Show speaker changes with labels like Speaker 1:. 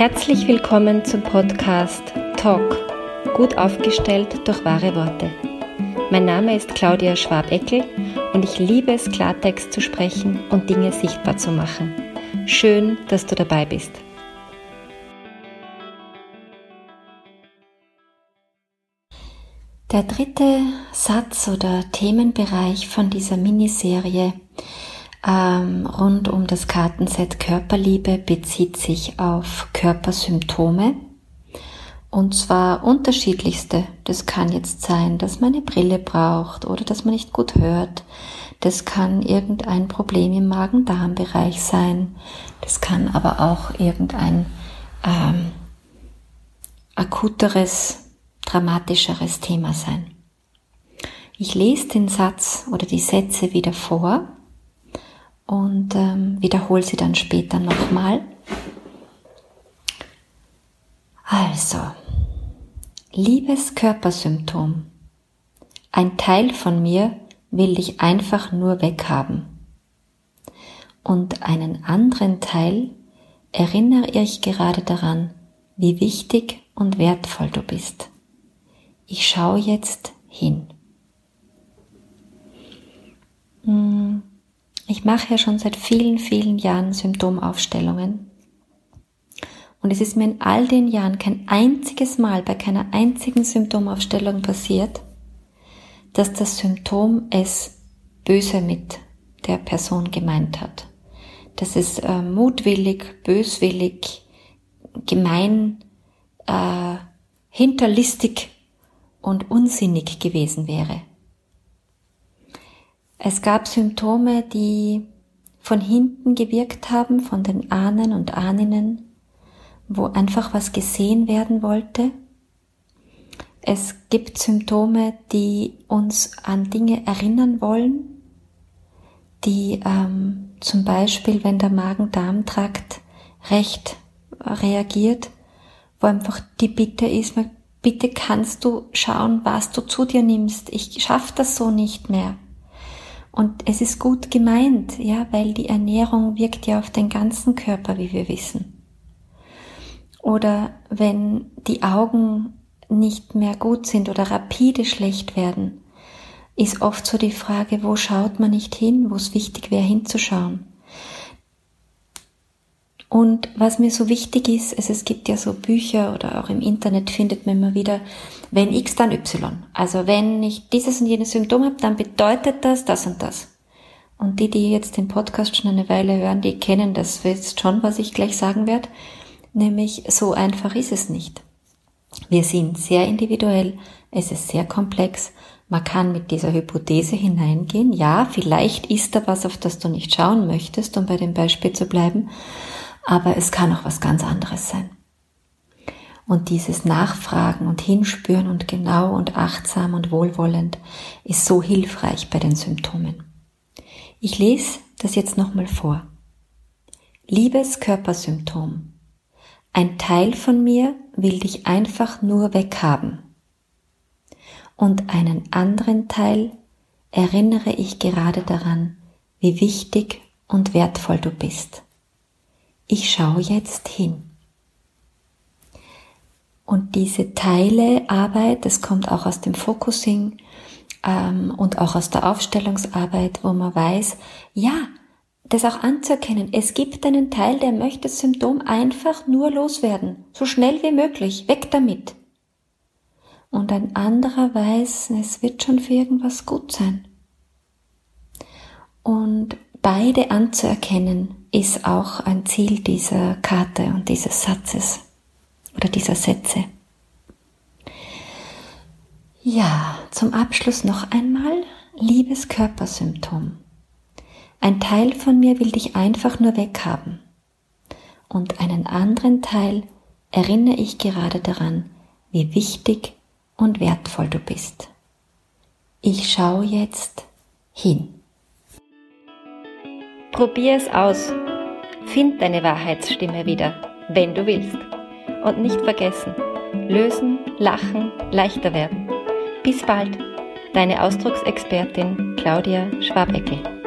Speaker 1: Herzlich willkommen zum Podcast Talk, gut aufgestellt durch wahre Worte. Mein Name ist Claudia Schwabeckel und ich liebe es, Klartext zu sprechen und Dinge sichtbar zu machen. Schön, dass du dabei bist. Der dritte Satz oder Themenbereich von dieser Miniserie ähm, rund um das Kartenset Körperliebe bezieht sich auf Körpersymptome. Und zwar unterschiedlichste. Das kann jetzt sein, dass man eine Brille braucht oder dass man nicht gut hört. Das kann irgendein Problem im Magen-Darm-Bereich sein. Das kann aber auch irgendein ähm, akuteres, dramatischeres Thema sein. Ich lese den Satz oder die Sätze wieder vor und ähm, wiederhole sie dann später nochmal. Also, liebes Körpersymptom, ein Teil von mir will dich einfach nur weghaben. Und einen anderen Teil erinnere ich gerade daran, wie wichtig und wertvoll du bist. Ich schaue jetzt hin. Ich mache ja schon seit vielen, vielen Jahren Symptomaufstellungen. Und es ist mir in all den Jahren kein einziges Mal bei keiner einzigen Symptomaufstellung passiert, dass das Symptom es böse mit der Person gemeint hat. Dass es äh, mutwillig, böswillig, gemein, äh, hinterlistig und unsinnig gewesen wäre. Es gab Symptome, die von hinten gewirkt haben, von den Ahnen und Ahninnen, wo einfach was gesehen werden wollte. Es gibt Symptome, die uns an Dinge erinnern wollen, die ähm, zum Beispiel, wenn der Magen-Darm-Trakt recht reagiert, wo einfach die Bitte ist, bitte kannst du schauen, was du zu dir nimmst. Ich schaffe das so nicht mehr. Und es ist gut gemeint, ja, weil die Ernährung wirkt ja auf den ganzen Körper, wie wir wissen. Oder wenn die Augen nicht mehr gut sind oder rapide schlecht werden, ist oft so die Frage, wo schaut man nicht hin, wo es wichtig wäre hinzuschauen. Und was mir so wichtig ist, also es gibt ja so Bücher oder auch im Internet findet man immer wieder, wenn X, dann Y. Also wenn ich dieses und jenes Symptom habe, dann bedeutet das das und das. Und die, die jetzt den Podcast schon eine Weile hören, die kennen das jetzt schon, was ich gleich sagen werde. Nämlich, so einfach ist es nicht. Wir sind sehr individuell, es ist sehr komplex. Man kann mit dieser Hypothese hineingehen. Ja, vielleicht ist da was, auf das du nicht schauen möchtest, um bei dem Beispiel zu bleiben aber es kann auch was ganz anderes sein. Und dieses Nachfragen und Hinspüren und genau und achtsam und wohlwollend ist so hilfreich bei den Symptomen. Ich lese das jetzt nochmal vor. Liebes Körpersymptom. Ein Teil von mir will dich einfach nur weghaben. Und einen anderen Teil erinnere ich gerade daran, wie wichtig und wertvoll du bist ich schaue jetzt hin. Und diese Teilearbeit, das kommt auch aus dem Focusing ähm, und auch aus der Aufstellungsarbeit, wo man weiß, ja, das auch anzuerkennen. Es gibt einen Teil, der möchte das Symptom einfach nur loswerden, so schnell wie möglich, weg damit. Und ein anderer weiß, es wird schon für irgendwas gut sein. Und beide anzuerkennen, ist auch ein Ziel dieser Karte und dieses Satzes oder dieser Sätze. Ja, zum Abschluss noch einmal liebes Körpersymptom. Ein Teil von mir will dich einfach nur weghaben. Und einen anderen Teil erinnere ich gerade daran, wie wichtig und wertvoll du bist. Ich schaue jetzt hin.
Speaker 2: Probier es aus. Find deine Wahrheitsstimme wieder, wenn du willst. Und nicht vergessen, lösen, lachen, leichter werden. Bis bald, deine Ausdrucksexpertin Claudia Schwabeckel.